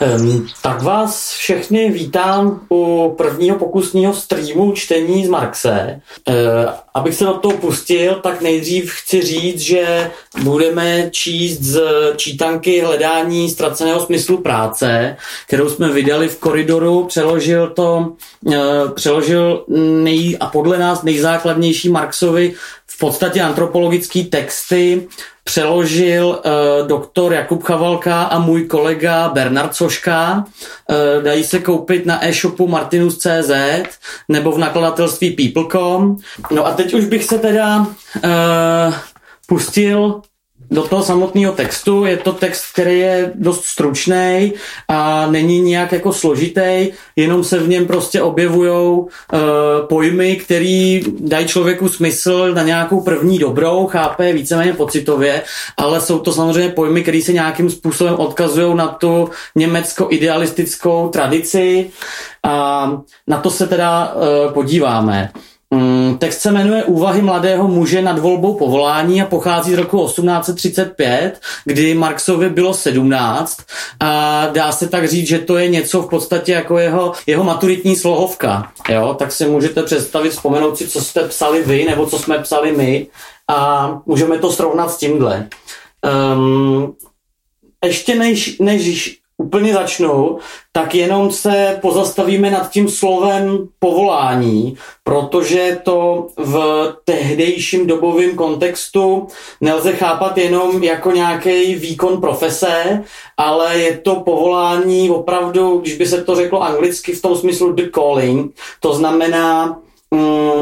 Um, tak vás všechny vítám u prvního pokusního streamu čtení z Marxe. Uh, abych se do toho pustil, tak nejdřív chci říct, že budeme číst z čítanky hledání ztraceného smyslu práce, kterou jsme vydali v koridoru, přeložil to, uh, přeložil nej, a podle nás nejzákladnější Marxovi v podstatě antropologické texty přeložil uh, doktor Jakub Chavalka a můj kolega Bernard Soška. Uh, dají se koupit na e-shopu martinus.cz nebo v nakladatelství people.com. No a teď už bych se teda uh, pustil do toho samotného textu. Je to text, který je dost stručný a není nějak jako složitý, jenom se v něm prostě objevují uh, pojmy, které dají člověku smysl na nějakou první dobrou, chápe víceméně pocitově, ale jsou to samozřejmě pojmy, které se nějakým způsobem odkazují na tu německo-idealistickou tradici a na to se teda uh, podíváme. Mm, text se jmenuje Úvahy mladého muže nad volbou povolání a pochází z roku 1835, kdy Marxovi bylo 17 a dá se tak říct, že to je něco v podstatě jako jeho, jeho maturitní slohovka. Jo? Tak si můžete představit, vzpomenout si, co jste psali vy nebo co jsme psali my a můžeme to srovnat s tímhle. Um, ještě než, než úplně začnu, tak jenom se pozastavíme nad tím slovem povolání, protože to v tehdejším dobovém kontextu nelze chápat jenom jako nějaký výkon profese, ale je to povolání opravdu, když by se to řeklo anglicky v tom smyslu the calling, to znamená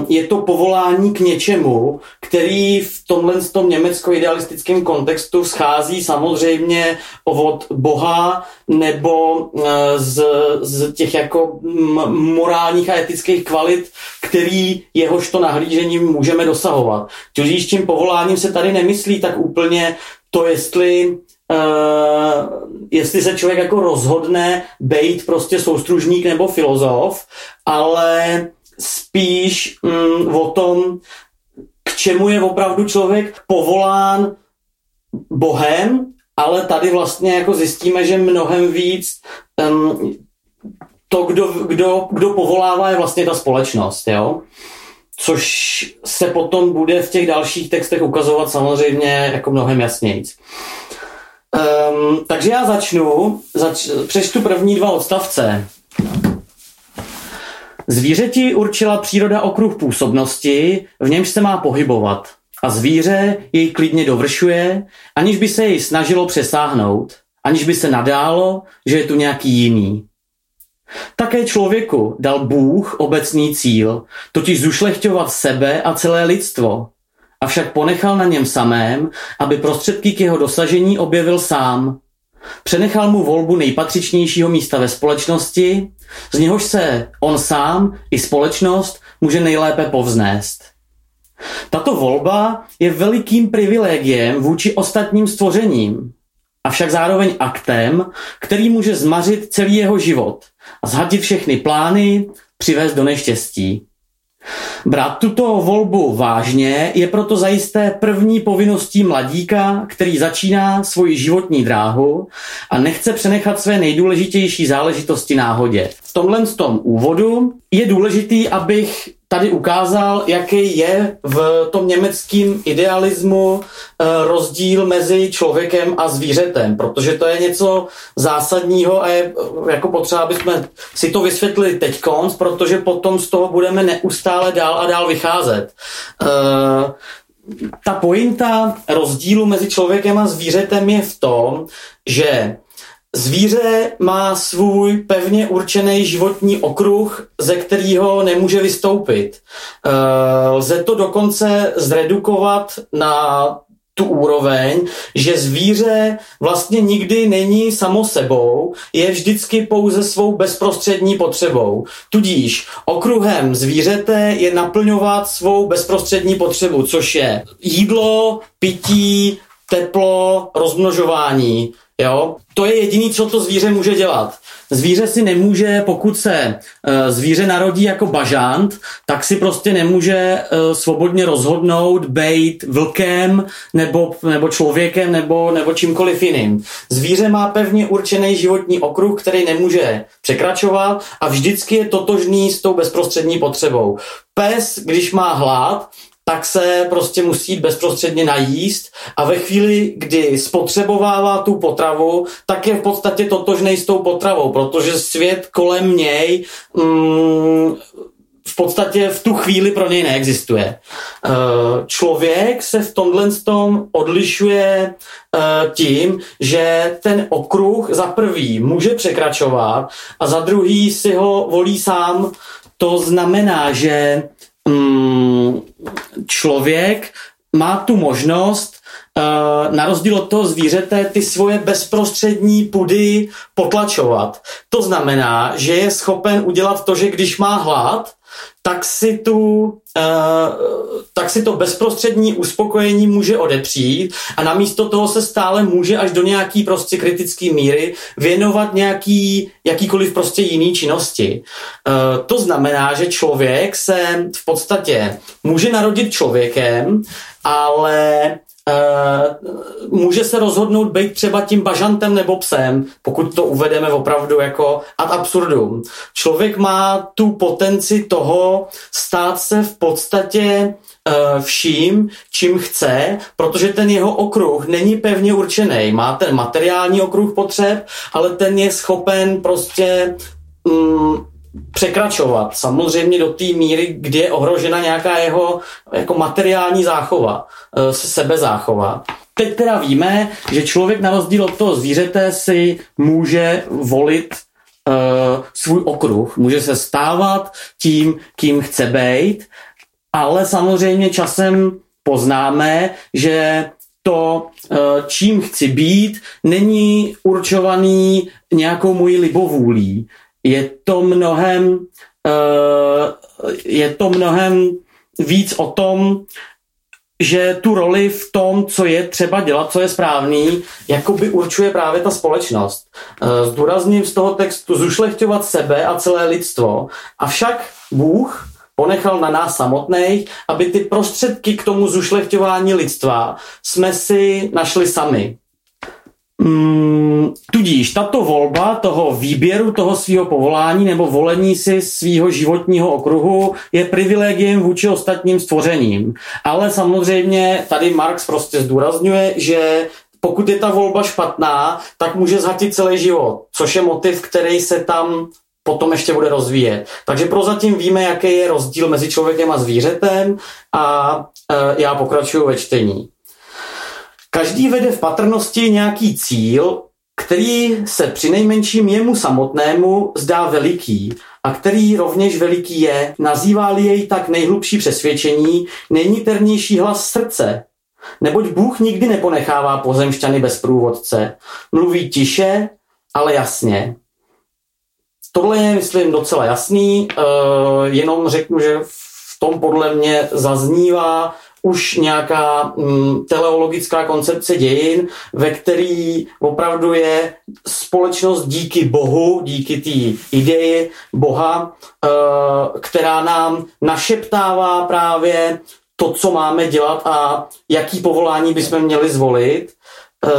je to povolání k něčemu, který v tomhle tom německo-idealistickém kontextu schází samozřejmě od Boha nebo eh, z, z těch jako morálních a etických kvalit, který jehožto nahlížením můžeme dosahovat. Tudíž tím povoláním se tady nemyslí tak úplně to, jestli Uh, jestli se člověk jako rozhodne být prostě soustružník nebo filozof, ale spíš mm, o tom, k čemu je opravdu člověk povolán Bohem, ale tady vlastně jako zjistíme, že mnohem víc um, to, kdo, kdo, kdo povolává, je vlastně ta společnost, jo? Což se potom bude v těch dalších textech ukazovat samozřejmě jako mnohem jasněji. Um, takže já začnu, zač, přečtu první dva odstavce. Zvířeti určila příroda okruh působnosti, v němž se má pohybovat. A zvíře jej klidně dovršuje, aniž by se jej snažilo přesáhnout, aniž by se nadálo, že je tu nějaký jiný. Také člověku dal Bůh obecný cíl, totiž zušlechťovat sebe a celé lidstvo. Avšak ponechal na něm samém, aby prostředky k jeho dosažení objevil sám, Přenechal mu volbu nejpatřičnějšího místa ve společnosti, z něhož se on sám i společnost může nejlépe povznést. Tato volba je velikým privilegiem vůči ostatním stvořením, avšak zároveň aktem, který může zmařit celý jeho život a zhadit všechny plány, přivést do neštěstí. Brát tuto volbu vážně je proto zajisté první povinností mladíka, který začíná svoji životní dráhu a nechce přenechat své nejdůležitější záležitosti náhodě. V tomhle tom úvodu je důležitý, abych tady ukázal, jaký je v tom německém idealismu eh, rozdíl mezi člověkem a zvířetem, protože to je něco zásadního a je eh, jako potřeba, aby jsme si to vysvětlili teď konc, protože potom z toho budeme neustále dál a dál vycházet. Eh, ta pointa rozdílu mezi člověkem a zvířetem je v tom, že Zvíře má svůj pevně určený životní okruh, ze kterého nemůže vystoupit. Eh, lze to dokonce zredukovat na tu úroveň, že zvíře vlastně nikdy není samo sebou, je vždycky pouze svou bezprostřední potřebou. Tudíž okruhem zvířete je naplňovat svou bezprostřední potřebu, což je jídlo, pití, teplo, rozmnožování. Jo? To je jediný, co to zvíře může dělat. zvíře si nemůže, pokud se zvíře narodí jako bažant, tak si prostě nemůže svobodně rozhodnout být vlkem nebo, nebo člověkem nebo, nebo čímkoliv jiným. Zvíře má pevně určený životní okruh, který nemůže překračovat a vždycky je totožný s tou bezprostřední potřebou. Pes, když má hlad, tak se prostě musí bezprostředně najíst a ve chvíli, kdy spotřebovává tu potravu, tak je v podstatě totožný s tou potravou, protože svět kolem něj mm, v podstatě v tu chvíli pro něj neexistuje. Eh, člověk se v tomhle tom odlišuje eh, tím, že ten okruh za prvý může překračovat a za druhý si ho volí sám. To znamená, že mm, člověk má tu možnost uh, na rozdíl od toho zvířete ty svoje bezprostřední pudy potlačovat. To znamená, že je schopen udělat to, že když má hlad, tak si, tu, uh, tak si to bezprostřední uspokojení může odepřít a namísto toho se stále může až do nějaký prostě kritické míry věnovat nějaký, jakýkoliv prostě jiný činnosti. Uh, to znamená, že člověk se v podstatě může narodit člověkem, ale může se rozhodnout být třeba tím bažantem nebo psem, pokud to uvedeme opravdu jako ad absurdum. Člověk má tu potenci toho stát se v podstatě uh, vším, čím chce, protože ten jeho okruh není pevně určený. Má ten materiální okruh potřeb, ale ten je schopen prostě um, překračovat. Samozřejmě do té míry, kdy je ohrožena nějaká jeho jako materiální záchova, eh, sebezáchova. Teď teda víme, že člověk na rozdíl od toho zvířete si může volit uh, svůj okruh, může se stávat tím, kým chce být, ale samozřejmě časem poznáme, že to, uh, čím chci být, není určovaný nějakou mojí libovůlí je to mnohem, uh, je to mnohem víc o tom, že tu roli v tom, co je třeba dělat, co je správný, jakoby určuje právě ta společnost. Uh, zdůrazním z toho textu zušlechťovat sebe a celé lidstvo. Avšak Bůh ponechal na nás samotných, aby ty prostředky k tomu zušlechťování lidstva jsme si našli sami. Mm, tudíž tato volba toho výběru toho svého povolání nebo volení si svého životního okruhu je privilegiem vůči ostatním stvořením. Ale samozřejmě tady Marx prostě zdůrazňuje, že pokud je ta volba špatná, tak může zhatit celý život, což je motiv, který se tam potom ještě bude rozvíjet. Takže prozatím víme, jaký je rozdíl mezi člověkem a zvířetem a e, já pokračuju ve čtení. Každý vede v patrnosti nějaký cíl, který se při nejmenším jemu samotnému zdá veliký a který rovněž veliký je, nazývá-li jej tak nejhlubší přesvědčení, nejniternější hlas srdce. Neboť Bůh nikdy neponechává pozemšťany bez průvodce. Mluví tiše, ale jasně. Tohle je, myslím, docela jasný, uh, jenom řeknu, že v tom podle mě zaznívá už nějaká mm, teleologická koncepce dějin, ve který opravdu je společnost díky Bohu, díky té ideji Boha, e, která nám našeptává právě to, co máme dělat a jaký povolání bychom měli zvolit. E,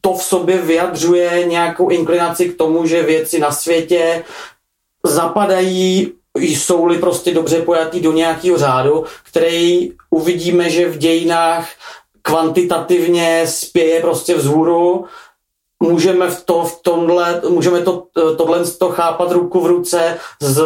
to v sobě vyjadřuje nějakou inklinaci k tomu, že věci na světě zapadají jsou-li prostě dobře pojatý do nějakého řádu, který uvidíme, že v dějinách kvantitativně spěje prostě vzhůru, můžeme v to, v tomhle, můžeme to, tohle to chápat ruku v ruce s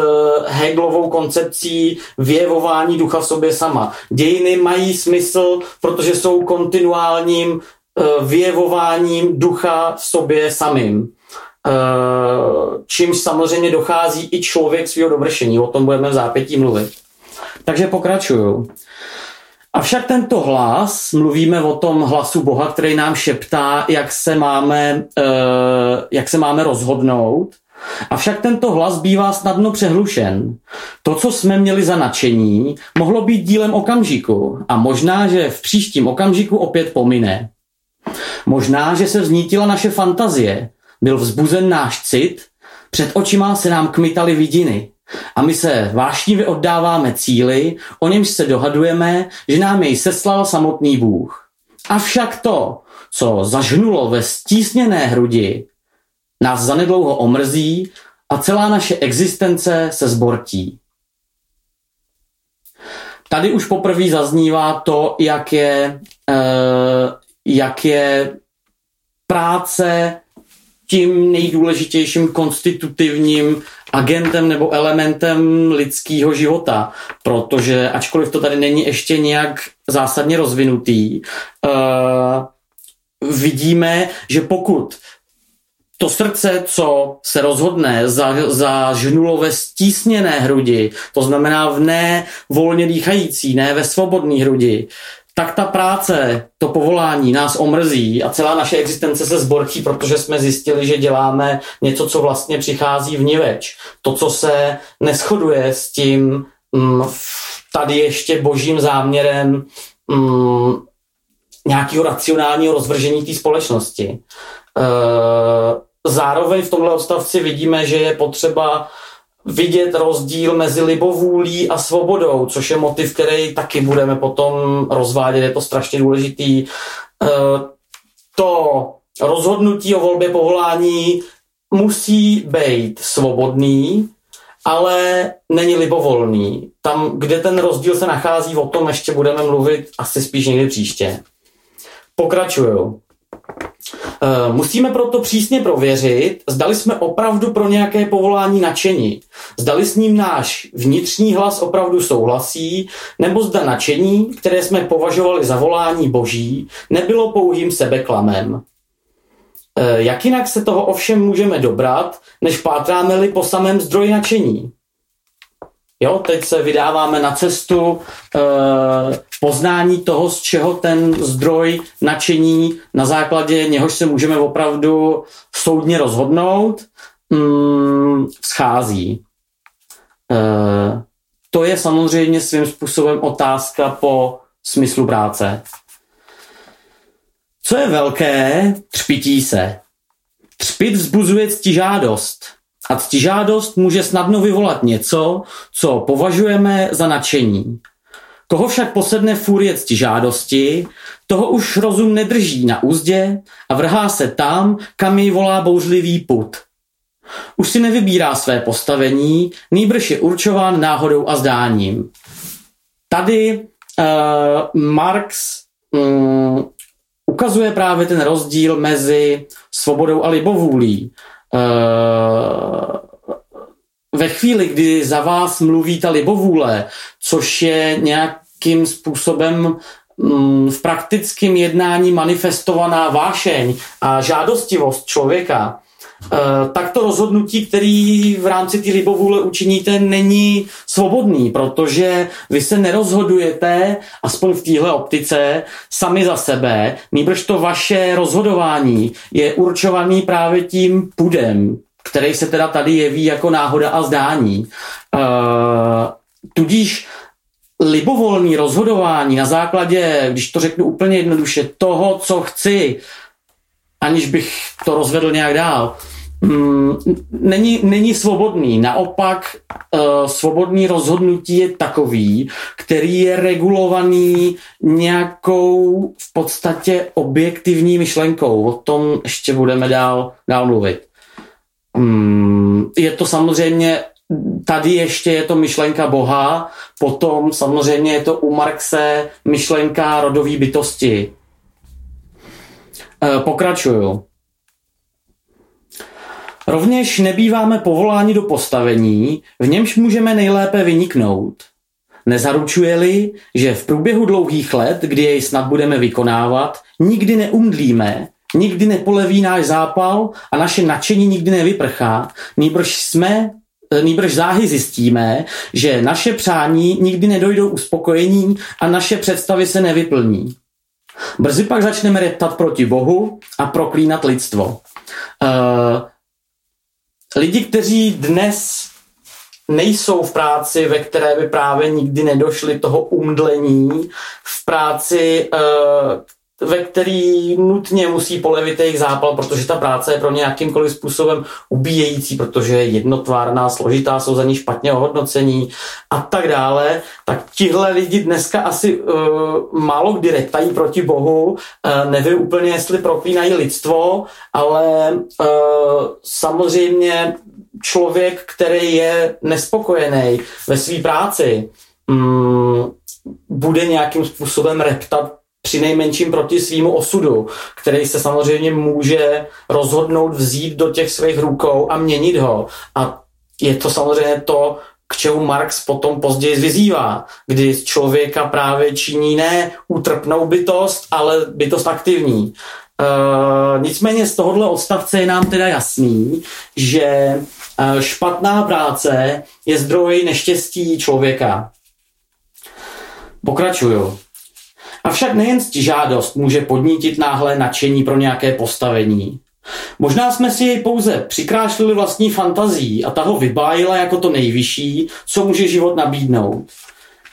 Hegelovou koncepcí vyjevování ducha v sobě sama. Dějiny mají smysl, protože jsou kontinuálním eh, vyjevováním ducha v sobě samým. Eh, čímž samozřejmě dochází i člověk svého dovršení. O tom budeme v zápětí mluvit. Takže pokračuju. Avšak tento hlas, mluvíme o tom hlasu Boha, který nám šeptá, jak se máme, uh, jak se máme rozhodnout, Avšak tento hlas bývá snadno přehlušen. To, co jsme měli za nadšení, mohlo být dílem okamžiku a možná, že v příštím okamžiku opět pomine. Možná, že se vznítila naše fantazie, byl vzbuzen náš cit, před očima se nám kmitaly vidiny. A my se vášnivě oddáváme cíli, o němž se dohadujeme, že nám jej seslal samotný Bůh. Avšak to, co zažnulo ve stísněné hrudi, nás zanedlouho omrzí a celá naše existence se zbortí. Tady už poprvé zaznívá to, jak je, uh, jak je práce tím nejdůležitějším konstitutivním agentem nebo elementem lidského života, protože ačkoliv to tady není ještě nějak zásadně rozvinutý, uh, vidíme, že pokud to srdce, co se rozhodne za, za žnulové stísněné hrudi, to znamená v ne volně dýchající, ne ve svobodné hrudi, tak ta práce, to povolání nás omrzí a celá naše existence se zborčí, protože jsme zjistili, že děláme něco, co vlastně přichází v niveč. To, co se neschoduje s tím mm, tady ještě božím záměrem mm, nějakého racionálního rozvržení té společnosti. E, zároveň v tomhle odstavci vidíme, že je potřeba vidět rozdíl mezi libovůlí a svobodou, což je motiv, který taky budeme potom rozvádět, je to strašně důležitý. E, to rozhodnutí o volbě povolání musí být svobodný, ale není libovolný. Tam, kde ten rozdíl se nachází, o tom ještě budeme mluvit asi spíš někdy příště. Pokračuju. Eh, musíme proto přísně prověřit, zdali jsme opravdu pro nějaké povolání nadšení. Zdali s ním náš vnitřní hlas opravdu souhlasí, nebo zda nadšení, které jsme považovali za volání boží, nebylo pouhým sebeklamem. Eh, jak jinak se toho ovšem můžeme dobrat, než pátráme-li po samém zdroji nadšení? Jo, teď se vydáváme na cestu e, poznání toho, z čeho ten zdroj nadšení, na základě něhož se můžeme opravdu soudně rozhodnout, mm, schází. E, to je samozřejmě svým způsobem otázka po smyslu práce. Co je velké, třpití se. Třpit vzbuzuje ctižádost. A ctižádost může snadno vyvolat něco, co považujeme za nadšení. Koho však posedne fúrie ctižádosti, toho už rozum nedrží na úzdě a vrhá se tam, kam jej volá bouřlivý put. Už si nevybírá své postavení, nýbrž je určován náhodou a zdáním. Tady uh, Marx um, ukazuje právě ten rozdíl mezi svobodou a libovůlí. Eh, ve chvíli, kdy za vás mluví ta libovůle, což je nějakým způsobem mm, v praktickém jednání manifestovaná vášeň a žádostivost člověka, tak to rozhodnutí, který v rámci té libovůle učiníte, není svobodný, protože vy se nerozhodujete, aspoň v téhle optice, sami za sebe, nýbrž to vaše rozhodování je určovaný právě tím pudem, který se teda tady jeví jako náhoda a zdání. Uh, tudíž libovolný rozhodování na základě, když to řeknu úplně jednoduše, toho, co chci, aniž bych to rozvedl nějak dál, mm, není, není svobodný. Naopak uh, svobodný rozhodnutí je takový, který je regulovaný nějakou v podstatě objektivní myšlenkou. O tom ještě budeme dál, dál mluvit. Um, je to samozřejmě Tady ještě je to myšlenka Boha, potom samozřejmě je to u Marxe myšlenka rodové bytosti. E, pokračuju. Rovněž nebýváme povoláni do postavení, v němž můžeme nejlépe vyniknout. Nezaručuje-li, že v průběhu dlouhých let, kdy jej snad budeme vykonávat, nikdy neumdlíme, nikdy nepoleví náš zápal a naše nadšení nikdy nevyprchá, nýbrž jsme Nýbrž záhy zjistíme, že naše přání nikdy nedojdou uspokojení a naše představy se nevyplní. Brzy pak začneme reptat proti Bohu a proklínat lidstvo. Uh, lidi, kteří dnes nejsou v práci, ve které by právě nikdy nedošli toho umdlení, v práci, eh, ve který nutně musí polevit jejich zápal, protože ta práce je pro ně jakýmkoliv způsobem ubíjející, protože je jednotvárná, složitá, jsou za ní špatně ohodnocení a tak dále, tak tihle lidi dneska asi uh, málo kdy reptají proti Bohu, uh, nevím úplně, jestli proklínají lidstvo, ale uh, samozřejmě člověk, který je nespokojený ve své práci, um, bude nějakým způsobem reptat při nejmenším proti svýmu osudu, který se samozřejmě může rozhodnout vzít do těch svých rukou a měnit ho. A je to samozřejmě to, k čemu Marx potom později vyzývá, kdy z člověka právě činí ne útrpnou bytost, ale bytost aktivní. Uh, nicméně z tohohle odstavce je nám teda jasný, že uh, špatná práce je zdroj neštěstí člověka. Pokračuju. Avšak nejen žádost může podnítit náhle nadšení pro nějaké postavení. Možná jsme si jej pouze přikrášlili vlastní fantazí a ta ho vybájila jako to nejvyšší, co může život nabídnout.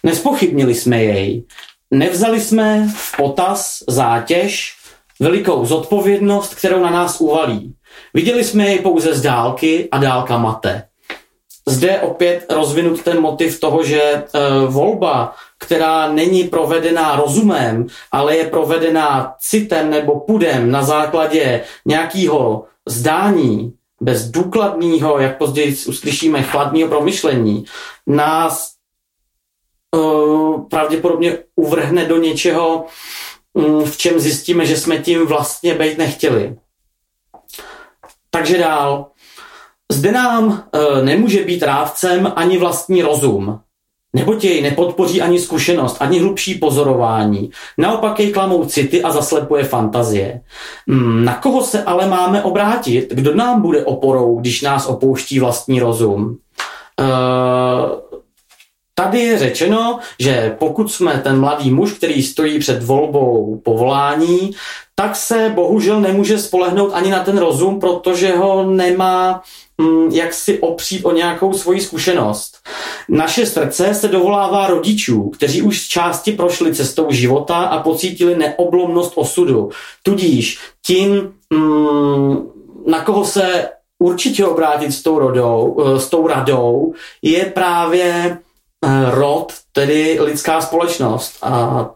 Nespochybnili jsme jej. Nevzali jsme v potaz zátěž, velikou zodpovědnost, kterou na nás uvalí. Viděli jsme jej pouze z dálky a dálka mate. Zde opět rozvinut ten motiv toho, že e, volba která není provedená rozumem, ale je provedená citem nebo pudem na základě nějakého zdání, bez důkladného, jak později uslyšíme, chladného promyšlení, nás uh, pravděpodobně uvrhne do něčeho, um, v čem zjistíme, že jsme tím vlastně být nechtěli. Takže dál. Zde nám uh, nemůže být rávcem ani vlastní rozum. Neboť jej nepodpoří ani zkušenost, ani hlubší pozorování. Naopak jej klamou city a zaslepuje fantazie. Hmm, na koho se ale máme obrátit? Kdo nám bude oporou, když nás opouští vlastní rozum? Uh, Tady je řečeno, že pokud jsme ten mladý muž, který stojí před volbou povolání, tak se bohužel nemůže spolehnout ani na ten rozum, protože ho nemá Mm, jak si opřít o nějakou svoji zkušenost. Naše srdce se dovolává rodičů, kteří už z části prošli cestou života a pocítili neoblomnost osudu. Tudíž tím, mm, na koho se určitě obrátit s tou, rodou, eh, s tou radou, je právě rod, tedy lidská společnost. A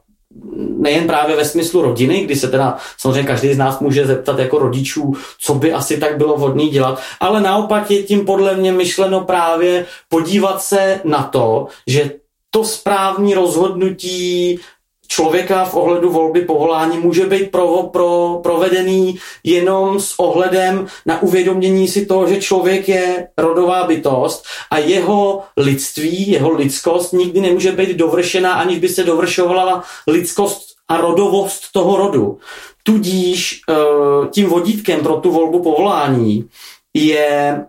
nejen právě ve smyslu rodiny, kdy se teda samozřejmě každý z nás může zeptat jako rodičů, co by asi tak bylo vhodné dělat, ale naopak je tím podle mě myšleno právě podívat se na to, že to správní rozhodnutí člověka v ohledu volby povolání může být pro, pro, provedený jenom s ohledem na uvědomění si toho, že člověk je rodová bytost a jeho lidství, jeho lidskost nikdy nemůže být dovršená, aniž by se dovršovala lidskost a rodovost toho rodu. Tudíž eh, tím vodítkem pro tu volbu povolání je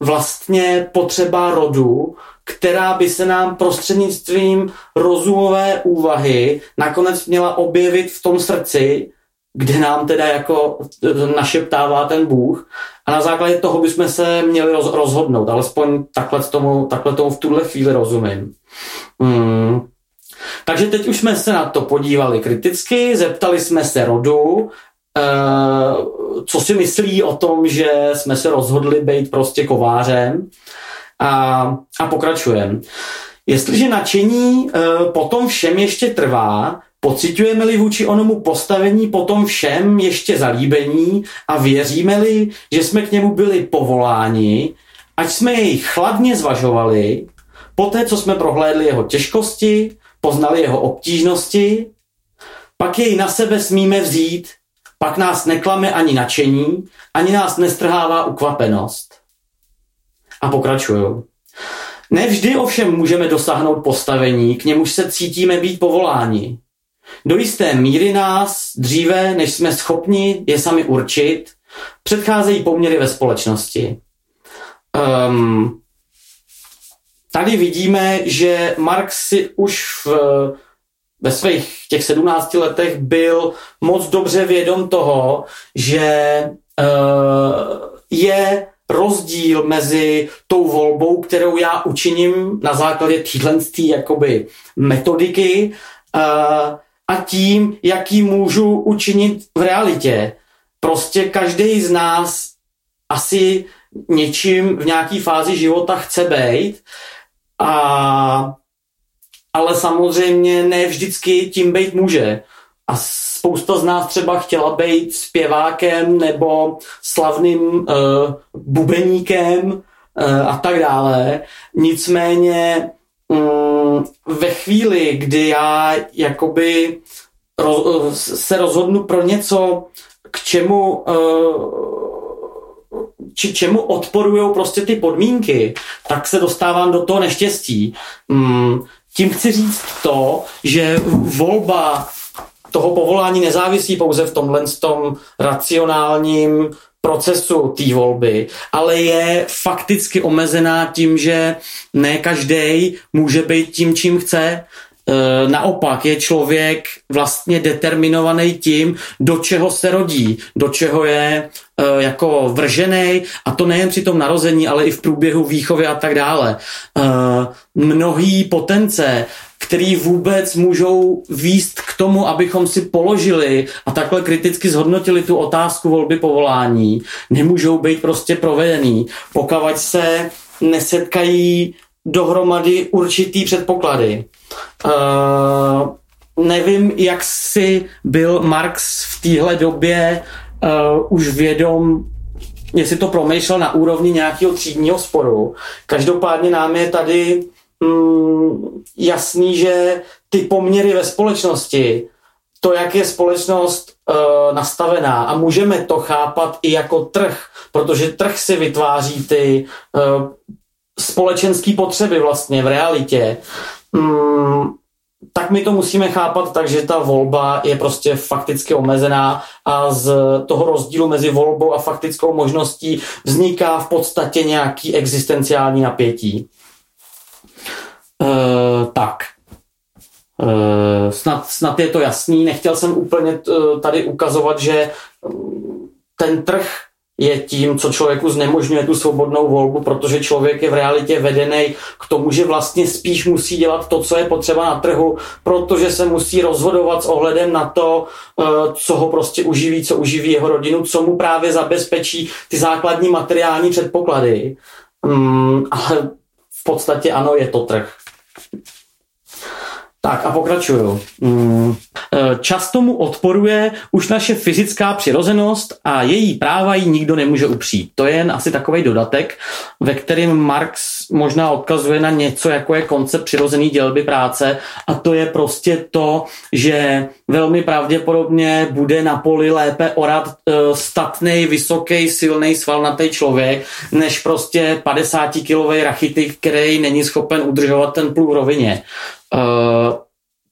vlastně potřeba rodu, která by se nám prostřednictvím rozumové úvahy nakonec měla objevit v tom srdci, kde nám teda jako našeptává ten Bůh a na základě toho bychom se měli roz, rozhodnout, alespoň takhle tomu, takhle tomu v tuhle chvíli rozumím. Hmm. Takže teď už jsme se na to podívali kriticky, zeptali jsme se rodu, eh, co si myslí o tom, že jsme se rozhodli být prostě kovářem a, a pokračujeme. Jestliže nadšení e, potom všem ještě trvá, pocitujeme-li vůči onomu postavení potom všem ještě zalíbení a věříme-li, že jsme k němu byli povoláni, ať jsme jej chladně zvažovali, poté, co jsme prohlédli jeho těžkosti, poznali jeho obtížnosti, pak jej na sebe smíme vzít, pak nás neklame ani nadšení, ani nás nestrhává ukvapenost. A pokračuju. Nevždy ovšem můžeme dosáhnout postavení, k němuž se cítíme být povoláni. Do jisté míry nás, dříve než jsme schopni je sami určit, předcházejí poměry ve společnosti. Um, tady vidíme, že Marx si už v, ve svých těch 17 letech byl moc dobře vědom toho, že uh, je rozdíl mezi tou volbou, kterou já učiním na základě téhle jakoby metodiky uh, a tím, jaký můžu učinit v realitě. Prostě každý z nás asi něčím v nějaké fázi života chce být, a, ale samozřejmě ne vždycky tím být může. A spousta z nás třeba chtěla být zpěvákem nebo slavným uh, bubeníkem uh, a tak dále. Nicméně um, ve chvíli, kdy já jakoby ro, se rozhodnu pro něco, k čemu uh, či čemu odporují prostě ty podmínky, tak se dostávám do toho neštěstí. Mm, tím chci říct to, že volba toho povolání nezávisí pouze v tomhle tom racionálním procesu té volby, ale je fakticky omezená tím, že ne každý může být tím, čím chce. E, naopak je člověk vlastně determinovaný tím, do čeho se rodí, do čeho je e, jako vržený a to nejen při tom narození, ale i v průběhu výchovy a tak dále. E, mnohý potence který vůbec můžou výst k tomu, abychom si položili a takhle kriticky zhodnotili tu otázku volby povolání, nemůžou být prostě provedený, pokud se nesetkají dohromady určitý předpoklady. Uh, nevím, jak si byl Marx v téhle době uh, už vědom jestli to promýšlel na úrovni nějakého třídního sporu. Každopádně nám je tady mm, jasný, že ty poměry ve společnosti, to, jak je společnost uh, nastavená a můžeme to chápat i jako trh, protože trh si vytváří ty uh, společenské potřeby vlastně v realitě, mm, tak my to musíme chápat tak, že ta volba je prostě fakticky omezená a z toho rozdílu mezi volbou a faktickou možností vzniká v podstatě nějaký existenciální napětí. Uh, tak. Uh, snad, snad je to jasný. Nechtěl jsem úplně uh, tady ukazovat, že ten trh je tím, co člověku znemožňuje tu svobodnou volbu, protože člověk je v realitě vedený k tomu, že vlastně spíš musí dělat to, co je potřeba na trhu, protože se musí rozhodovat s ohledem na to, co ho prostě uživí, co uživí jeho rodinu, co mu právě zabezpečí ty základní materiální předpoklady. Mm, ale v podstatě ano, je to trh. Tak a pokračuju. Mm, e, často mu odporuje už naše fyzická přirozenost a její práva jí nikdo nemůže upřít. To je jen asi takový dodatek, ve kterém Marx možná odkazuje na něco, jako je koncept přirozený dělby práce a to je prostě to, že velmi pravděpodobně bude na poli lépe orat e, statný, vysoký, silný, svalnatý člověk, než prostě 50-kilový rachitik, který není schopen udržovat ten plů v rovině. Uh,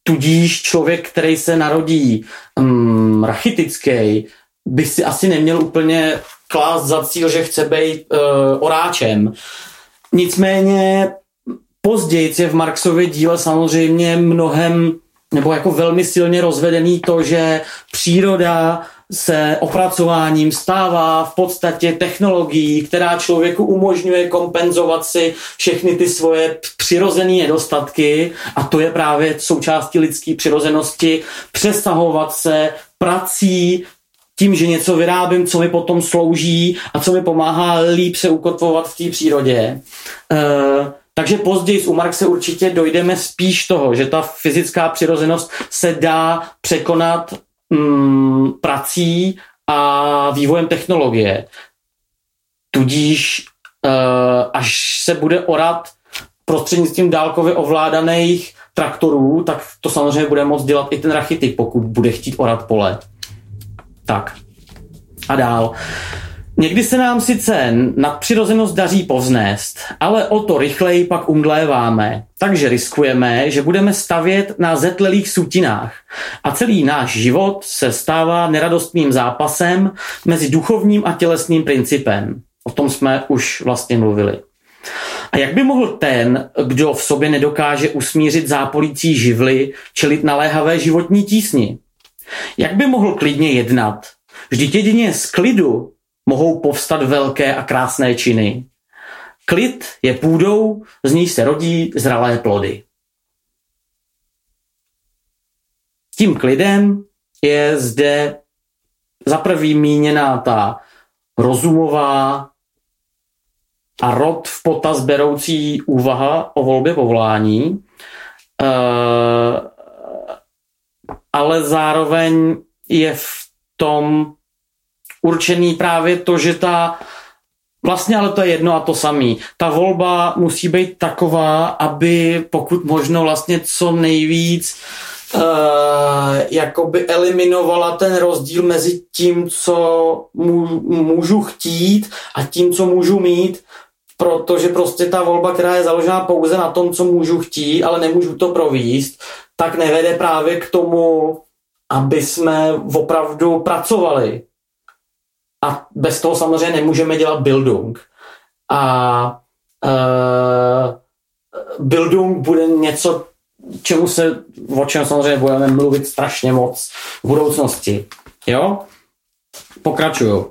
tudíž člověk, který se narodí um, rachitický, by si asi neměl úplně klást za cíl, že chce být uh, oráčem. Nicméně později je v Marxově díle samozřejmě mnohem nebo jako velmi silně rozvedený to, že příroda se opracováním stává v podstatě technologií, která člověku umožňuje kompenzovat si všechny ty svoje přirozené nedostatky a to je právě součástí lidské přirozenosti přesahovat se prací, tím, že něco vyrábím, co mi potom slouží a co mi pomáhá líp se ukotvovat v té přírodě. E, takže později u Marxe určitě dojdeme spíš toho, že ta fyzická přirozenost se dá překonat mm, prací a vývojem technologie. Tudíž uh, až se bude orat prostřednictvím dálkově ovládaných traktorů, tak to samozřejmě bude moct dělat i ten rachitik, pokud bude chtít orat pole. Tak. A dál. Uh, Někdy se nám sice nadpřirozenost daří povznést, ale o to rychleji pak umdléváme, takže riskujeme, že budeme stavět na zetlelých sutinách a celý náš život se stává neradostným zápasem mezi duchovním a tělesným principem. O tom jsme už vlastně mluvili. A jak by mohl ten, kdo v sobě nedokáže usmířit zápolící živly, čelit naléhavé životní tísni? Jak by mohl klidně jednat? Vždyť jedině z klidu mohou povstat velké a krásné činy. Klid je půdou, z níž se rodí zralé plody. tím klidem je zde za prvý míněná ta rozumová a rod v potaz beroucí úvaha o volbě povolání, uh, ale zároveň je v tom určený právě to, že ta Vlastně ale to je jedno a to samý. Ta volba musí být taková, aby pokud možno vlastně co nejvíc uh, jakoby eliminovala ten rozdíl mezi tím, co můžu chtít a tím, co můžu mít, protože prostě ta volba, která je založená pouze na tom, co můžu chtít, ale nemůžu to províst, tak nevede právě k tomu, aby jsme opravdu pracovali. A bez toho samozřejmě nemůžeme dělat Bildung. A uh, Bildung bude něco, čemu se, o čem samozřejmě budeme mluvit strašně moc v budoucnosti. Jo? Pokračuju.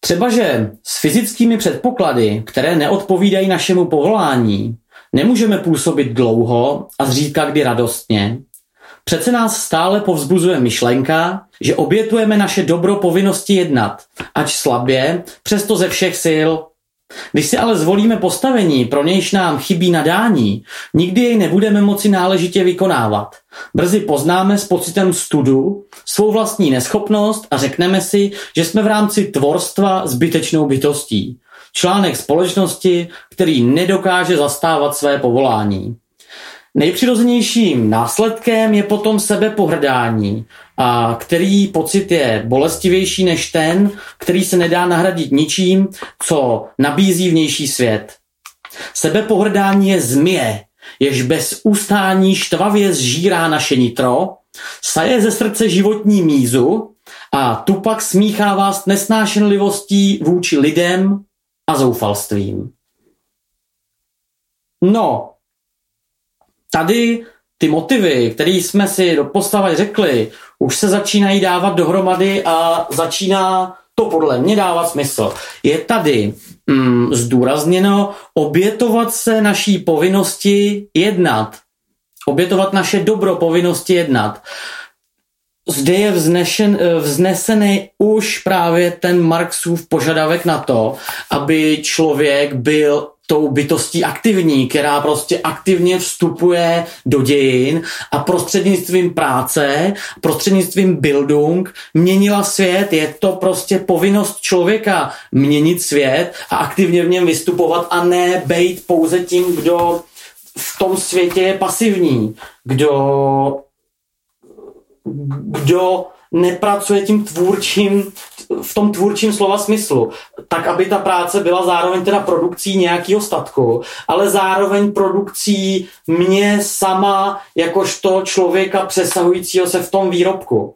Třeba, že s fyzickými předpoklady, které neodpovídají našemu povolání, nemůžeme působit dlouho a zřídka kdy radostně, Přece nás stále povzbuzuje myšlenka, že obětujeme naše dobro povinnosti jednat, ať slabě, přesto ze všech sil. Když si ale zvolíme postavení, pro nějž nám chybí nadání, nikdy jej nebudeme moci náležitě vykonávat. Brzy poznáme s pocitem studu svou vlastní neschopnost a řekneme si, že jsme v rámci tvorstva zbytečnou bytostí. Článek společnosti, který nedokáže zastávat své povolání. Nejpřirozenějším následkem je potom sebepohrdání, a který pocit je bolestivější než ten, který se nedá nahradit ničím, co nabízí vnější svět. Sebepohrdání je zmije, jež bez ustání štvavě zžírá naše nitro, saje ze srdce životní mízu a tu pak smíchává s nesnášenlivostí vůči lidem a zoufalstvím. No, tady ty motivy, které jsme si do postavy řekli, už se začínají dávat dohromady a začíná to podle mě dávat smysl. Je tady mm, zdůrazněno obětovat se naší povinnosti jednat. Obětovat naše dobro povinnosti jednat. Zde je vznešen, vznesený už právě ten Marxův požadavek na to, aby člověk byl tou bytostí aktivní, která prostě aktivně vstupuje do dějin a prostřednictvím práce, prostřednictvím Bildung měnila svět. Je to prostě povinnost člověka měnit svět a aktivně v něm vystupovat a ne být pouze tím, kdo v tom světě je pasivní, kdo kdo nepracuje tím tvůrčím, v tom tvůrčím slova smyslu, tak aby ta práce byla zároveň teda produkcí nějakého statku, ale zároveň produkcí mě sama jakožto člověka přesahujícího se v tom výrobku.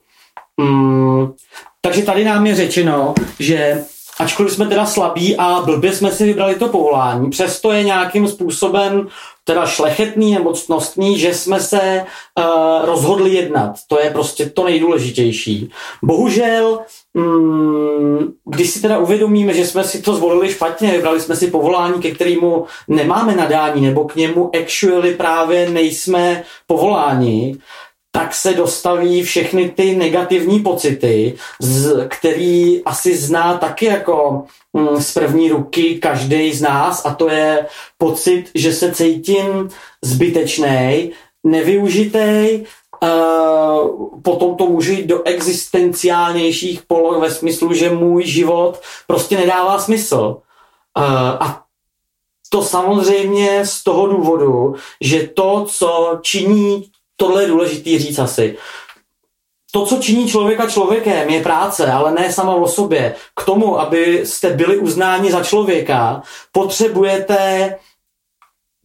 Mm, takže tady nám je řečeno, že ačkoliv jsme teda slabí a blbě jsme si vybrali to povolání, přesto je nějakým způsobem teda šlechetný nebo ctnostný, že jsme se uh, rozhodli jednat. To je prostě to nejdůležitější. Bohužel, mm, když si teda uvědomíme, že jsme si to zvolili špatně, vybrali jsme si povolání, ke kterému nemáme nadání, nebo k němu actually právě nejsme povoláni, tak se dostaví všechny ty negativní pocity, z, který asi zná taky jako mm, z první ruky každý z nás a to je pocit, že se cítím zbytečný, nevyužitej, Uh, potom to může jít do existenciálnějších poloh ve smyslu, že můj život prostě nedává smysl. Uh, a to samozřejmě z toho důvodu, že to, co činí tohle je důležité říct asi. To, co činí člověka člověkem, je práce, ale ne sama o sobě. K tomu, abyste byli uznáni za člověka, potřebujete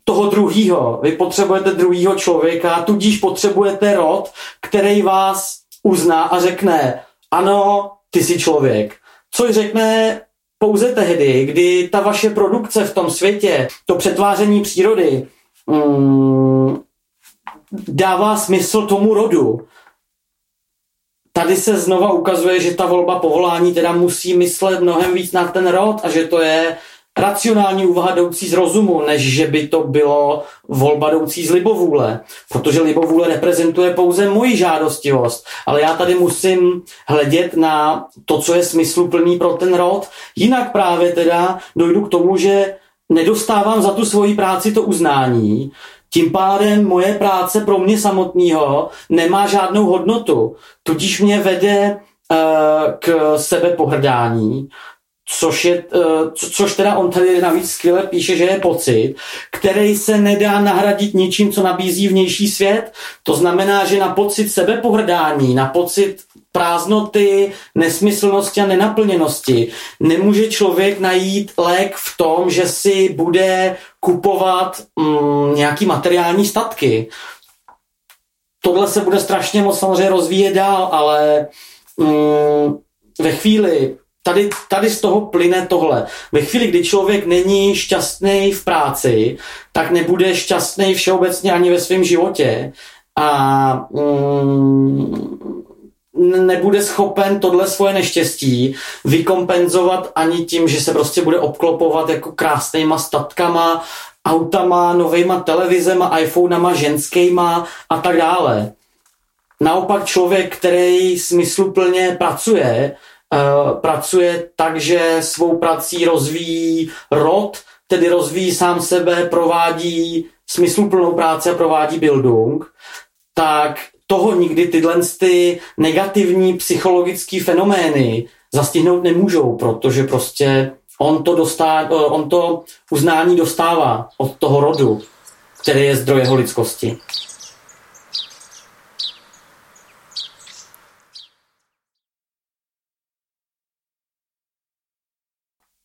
toho druhýho. Vy potřebujete druhýho člověka, tudíž potřebujete rod, který vás uzná a řekne, ano, ty jsi člověk. Což řekne pouze tehdy, kdy ta vaše produkce v tom světě, to přetváření přírody, mm, dává smysl tomu rodu. Tady se znova ukazuje, že ta volba povolání teda musí myslet mnohem víc na ten rod a že to je racionální úvaha jdoucí z rozumu, než že by to bylo volba jdoucí z libovůle. Protože libovůle reprezentuje pouze moji žádostivost, ale já tady musím hledět na to, co je smysluplný pro ten rod. Jinak právě teda dojdu k tomu, že nedostávám za tu svoji práci to uznání, tím pádem moje práce pro mě samotného nemá žádnou hodnotu, tudíž mě vede uh, k sebepohrdání, což, je, uh, co, což teda on tady navíc skvěle píše, že je pocit, který se nedá nahradit ničím, co nabízí vnější svět. To znamená, že na pocit sebepohrdání, na pocit prázdnoty, nesmyslnosti a nenaplněnosti. Nemůže člověk najít lék v tom, že si bude kupovat mm, nějaký materiální statky. Tohle se bude strašně moc samozřejmě rozvíjet dál, ale mm, ve chvíli, tady, tady z toho plyne tohle. Ve chvíli, kdy člověk není šťastný v práci, tak nebude šťastný všeobecně ani ve svém životě. A mm, nebude schopen tohle svoje neštěstí vykompenzovat ani tím, že se prostě bude obklopovat jako krásnýma statkama, autama, novejma televizema, iPhonema, ženskýma a tak dále. Naopak člověk, který smysluplně pracuje, uh, pracuje tak, že svou prací rozvíjí rod, tedy rozvíjí sám sebe, provádí smysluplnou práci a provádí buildung, tak toho nikdy tyhle ty negativní psychologické fenomény zastihnout nemůžou, protože prostě on to, dostá, eh, on to uznání dostává od toho rodu, který je zdroj jeho lidskosti.